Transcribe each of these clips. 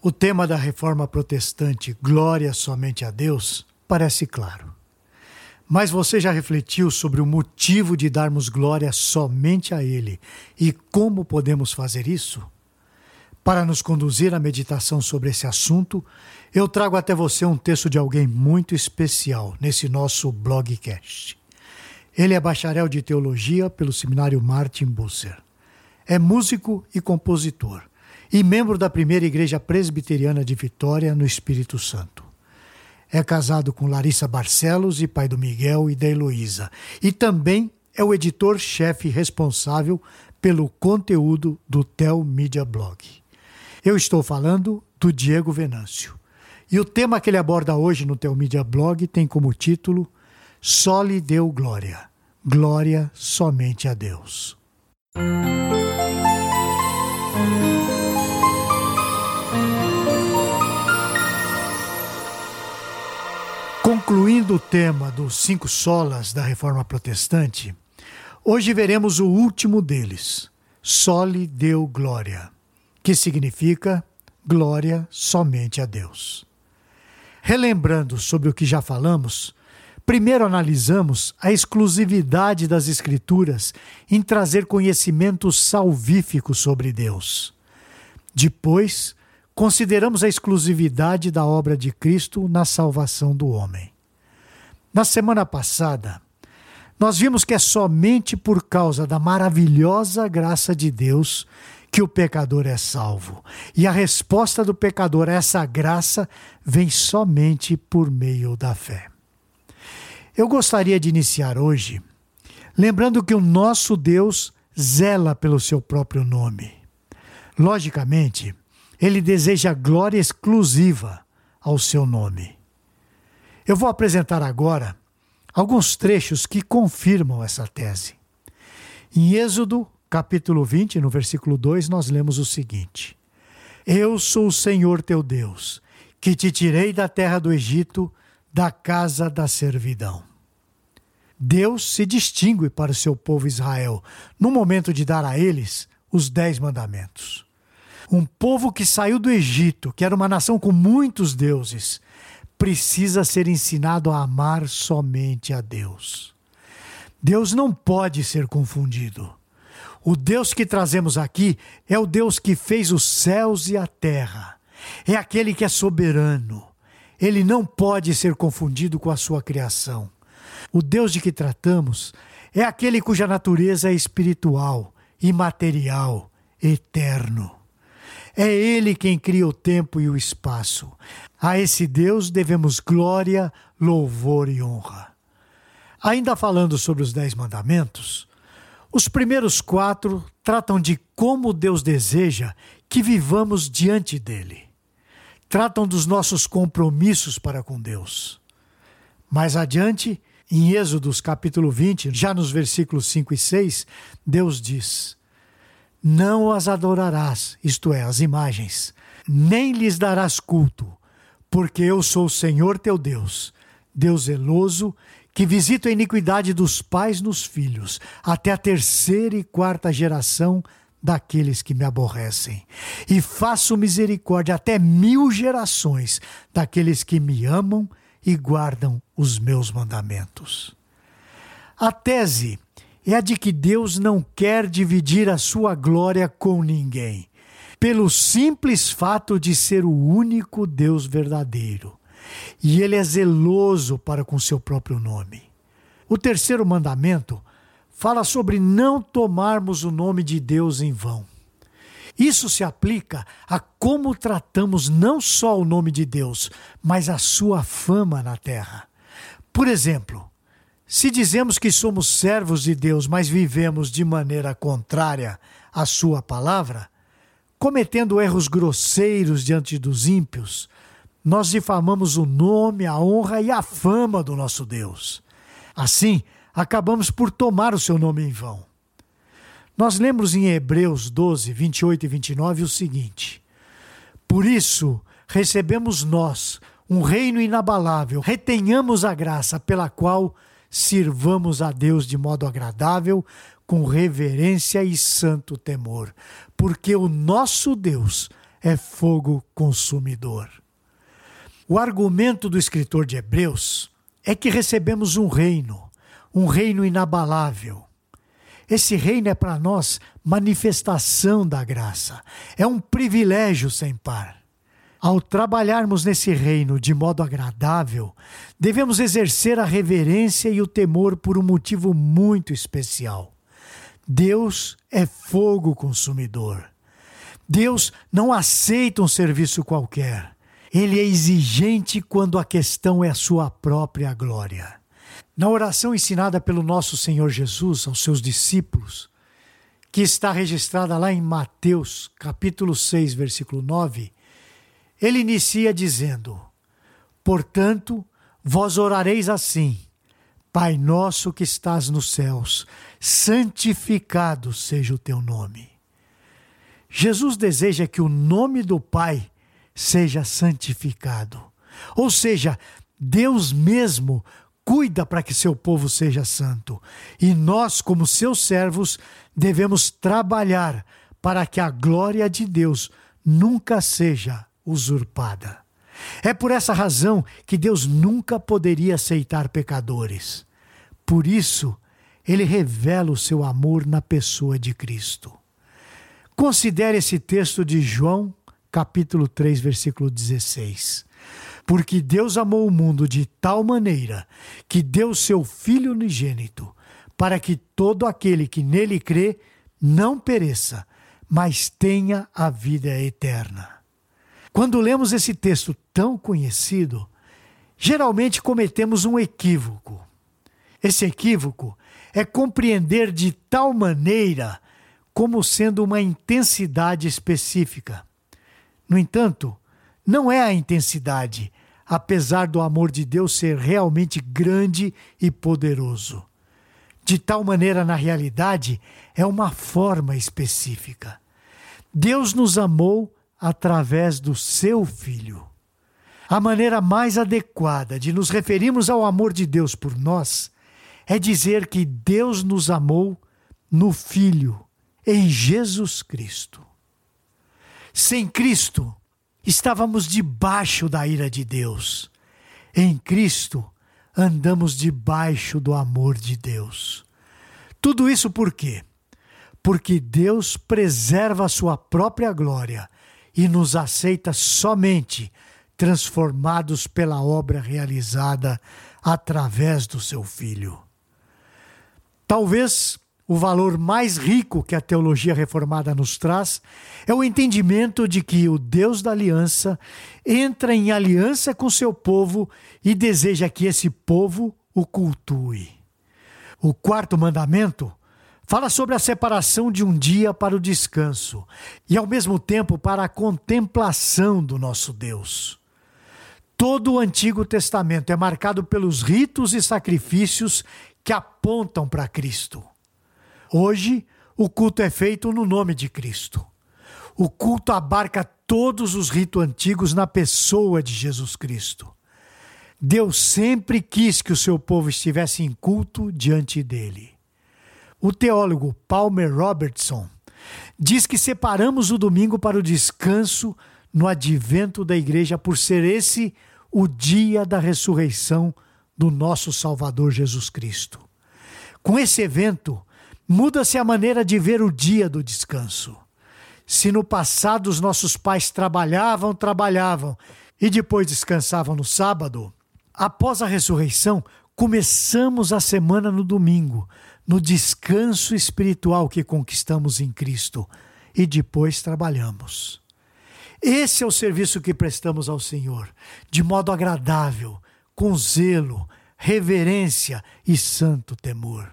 O tema da reforma protestante, glória somente a Deus, parece claro. Mas você já refletiu sobre o motivo de darmos glória somente a Ele e como podemos fazer isso? Para nos conduzir à meditação sobre esse assunto, eu trago até você um texto de alguém muito especial nesse nosso blogcast. Ele é bacharel de teologia pelo seminário Martin Busser. É músico e compositor e membro da primeira igreja presbiteriana de Vitória, no Espírito Santo. É casado com Larissa Barcelos e pai do Miguel e da Heloísa. E também é o editor-chefe responsável pelo conteúdo do Tel Media Blog. Eu estou falando do Diego Venâncio. E o tema que ele aborda hoje no Tel Media Blog tem como título Só lhe deu glória. Glória somente a Deus. Concluindo o tema dos cinco solas da reforma protestante, hoje veremos o último deles, Sole Deu Glória, que significa glória somente a Deus. Relembrando sobre o que já falamos, primeiro analisamos a exclusividade das Escrituras em trazer conhecimento salvífico sobre Deus. Depois, consideramos a exclusividade da obra de Cristo na salvação do homem. Na semana passada, nós vimos que é somente por causa da maravilhosa graça de Deus que o pecador é salvo. E a resposta do pecador a essa graça vem somente por meio da fé. Eu gostaria de iniciar hoje lembrando que o nosso Deus zela pelo seu próprio nome. Logicamente, ele deseja glória exclusiva ao seu nome. Eu vou apresentar agora alguns trechos que confirmam essa tese. Em Êxodo, capítulo 20, no versículo 2, nós lemos o seguinte: Eu sou o Senhor teu Deus, que te tirei da terra do Egito, da casa da servidão. Deus se distingue para o seu povo Israel no momento de dar a eles os dez mandamentos. Um povo que saiu do Egito, que era uma nação com muitos deuses, precisa ser ensinado a amar somente a Deus. Deus não pode ser confundido. O Deus que trazemos aqui é o Deus que fez os céus e a terra. É aquele que é soberano. Ele não pode ser confundido com a sua criação. O Deus de que tratamos é aquele cuja natureza é espiritual, imaterial, eterno. É Ele quem cria o tempo e o espaço. A esse Deus devemos glória, louvor e honra. Ainda falando sobre os Dez Mandamentos, os primeiros quatro tratam de como Deus deseja que vivamos diante dele. Tratam dos nossos compromissos para com Deus. Mais adiante, em Êxodos capítulo 20, já nos versículos 5 e 6, Deus diz: não as adorarás, isto é, as imagens, nem lhes darás culto, porque eu sou o Senhor teu Deus, Deus zeloso, que visita a iniquidade dos pais nos filhos, até a terceira e quarta geração daqueles que me aborrecem, e faço misericórdia até mil gerações daqueles que me amam e guardam os meus mandamentos. A tese é a de que Deus não quer dividir a sua glória com ninguém, pelo simples fato de ser o único Deus verdadeiro. E ele é zeloso para com seu próprio nome. O terceiro mandamento fala sobre não tomarmos o nome de Deus em vão. Isso se aplica a como tratamos não só o nome de Deus, mas a sua fama na terra. Por exemplo, se dizemos que somos servos de Deus, mas vivemos de maneira contrária à Sua palavra, cometendo erros grosseiros diante dos ímpios, nós difamamos o nome, a honra e a fama do nosso Deus. Assim, acabamos por tomar o seu nome em vão. Nós lemos em Hebreus 12, 28 e 29 o seguinte: Por isso recebemos nós um reino inabalável, retenhamos a graça pela qual sirvamos a Deus de modo agradável, com reverência e santo temor, porque o nosso Deus é fogo consumidor. O argumento do escritor de Hebreus é que recebemos um reino, um reino inabalável. Esse reino é para nós manifestação da graça, é um privilégio sem par. Ao trabalharmos nesse reino de modo agradável, devemos exercer a reverência e o temor por um motivo muito especial. Deus é fogo consumidor. Deus não aceita um serviço qualquer. Ele é exigente quando a questão é a sua própria glória. Na oração ensinada pelo nosso Senhor Jesus aos seus discípulos, que está registrada lá em Mateus, capítulo 6, versículo 9, ele inicia dizendo: Portanto, vós orareis assim: Pai nosso que estás nos céus, santificado seja o teu nome. Jesus deseja que o nome do Pai seja santificado. Ou seja, Deus mesmo cuida para que seu povo seja santo. E nós, como seus servos, devemos trabalhar para que a glória de Deus nunca seja usurpada. É por essa razão que Deus nunca poderia aceitar pecadores. Por isso, ele revela o seu amor na pessoa de Cristo. Considere esse texto de João, capítulo 3, versículo 16. Porque Deus amou o mundo de tal maneira que deu seu Filho unigênito, para que todo aquele que nele crê não pereça, mas tenha a vida eterna. Quando lemos esse texto tão conhecido, geralmente cometemos um equívoco. Esse equívoco é compreender de tal maneira como sendo uma intensidade específica. No entanto, não é a intensidade, apesar do amor de Deus ser realmente grande e poderoso. De tal maneira, na realidade, é uma forma específica. Deus nos amou através do seu Filho. A maneira mais adequada de nos referirmos ao amor de Deus por nós é dizer que Deus nos amou no Filho, em Jesus Cristo. Sem Cristo, estávamos debaixo da ira de Deus. Em Cristo, andamos debaixo do amor de Deus. Tudo isso por quê? Porque Deus preserva a sua própria glória e nos aceita somente transformados pela obra realizada através do seu Filho. Talvez o valor mais rico que a teologia reformada nos traz é o entendimento de que o Deus da aliança entra em aliança com seu povo e deseja que esse povo o cultue. O quarto mandamento Fala sobre a separação de um dia para o descanso e, ao mesmo tempo, para a contemplação do nosso Deus. Todo o Antigo Testamento é marcado pelos ritos e sacrifícios que apontam para Cristo. Hoje, o culto é feito no nome de Cristo. O culto abarca todos os ritos antigos na pessoa de Jesus Cristo. Deus sempre quis que o seu povo estivesse em culto diante dele. O teólogo Palmer Robertson diz que separamos o domingo para o descanso no advento da igreja por ser esse o dia da ressurreição do nosso Salvador Jesus Cristo. Com esse evento, muda-se a maneira de ver o dia do descanso. Se no passado os nossos pais trabalhavam, trabalhavam e depois descansavam no sábado, após a ressurreição, começamos a semana no domingo, no descanso espiritual que conquistamos em Cristo e depois trabalhamos. Esse é o serviço que prestamos ao Senhor, de modo agradável, com zelo, reverência e santo temor.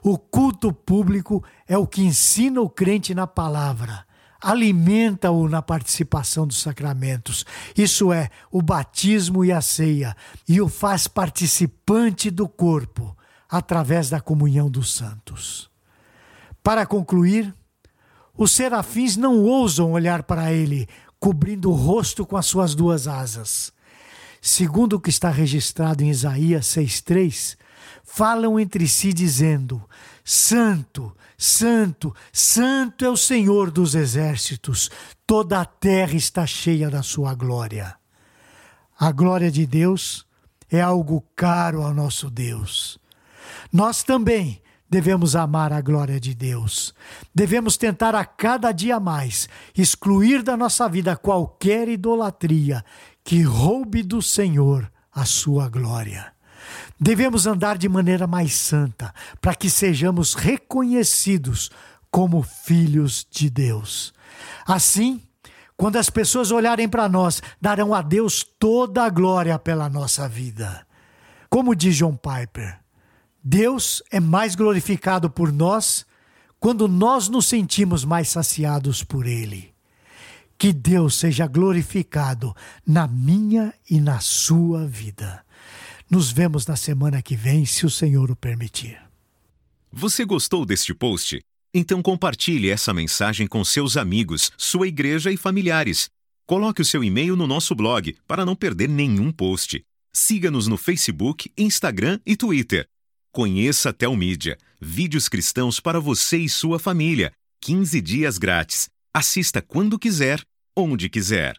O culto público é o que ensina o crente na palavra, alimenta-o na participação dos sacramentos, isso é, o batismo e a ceia, e o faz participante do corpo através da comunhão dos santos. Para concluir, os serafins não ousam olhar para ele, cobrindo o rosto com as suas duas asas. Segundo o que está registrado em Isaías 6,3, falam entre si, dizendo: Santo, Santo, Santo é o Senhor dos exércitos, toda a terra está cheia da sua glória. A glória de Deus é algo caro ao nosso Deus. Nós também devemos amar a glória de Deus. Devemos tentar a cada dia mais excluir da nossa vida qualquer idolatria que roube do Senhor a sua glória. Devemos andar de maneira mais santa, para que sejamos reconhecidos como filhos de Deus. Assim, quando as pessoas olharem para nós, darão a Deus toda a glória pela nossa vida. Como diz John Piper, Deus é mais glorificado por nós quando nós nos sentimos mais saciados por Ele. Que Deus seja glorificado na minha e na sua vida. Nos vemos na semana que vem, se o Senhor o permitir. Você gostou deste post? Então compartilhe essa mensagem com seus amigos, sua igreja e familiares. Coloque o seu e-mail no nosso blog para não perder nenhum post. Siga-nos no Facebook, Instagram e Twitter. Conheça a Telmídia, vídeos cristãos para você e sua família. 15 dias grátis. Assista quando quiser, onde quiser.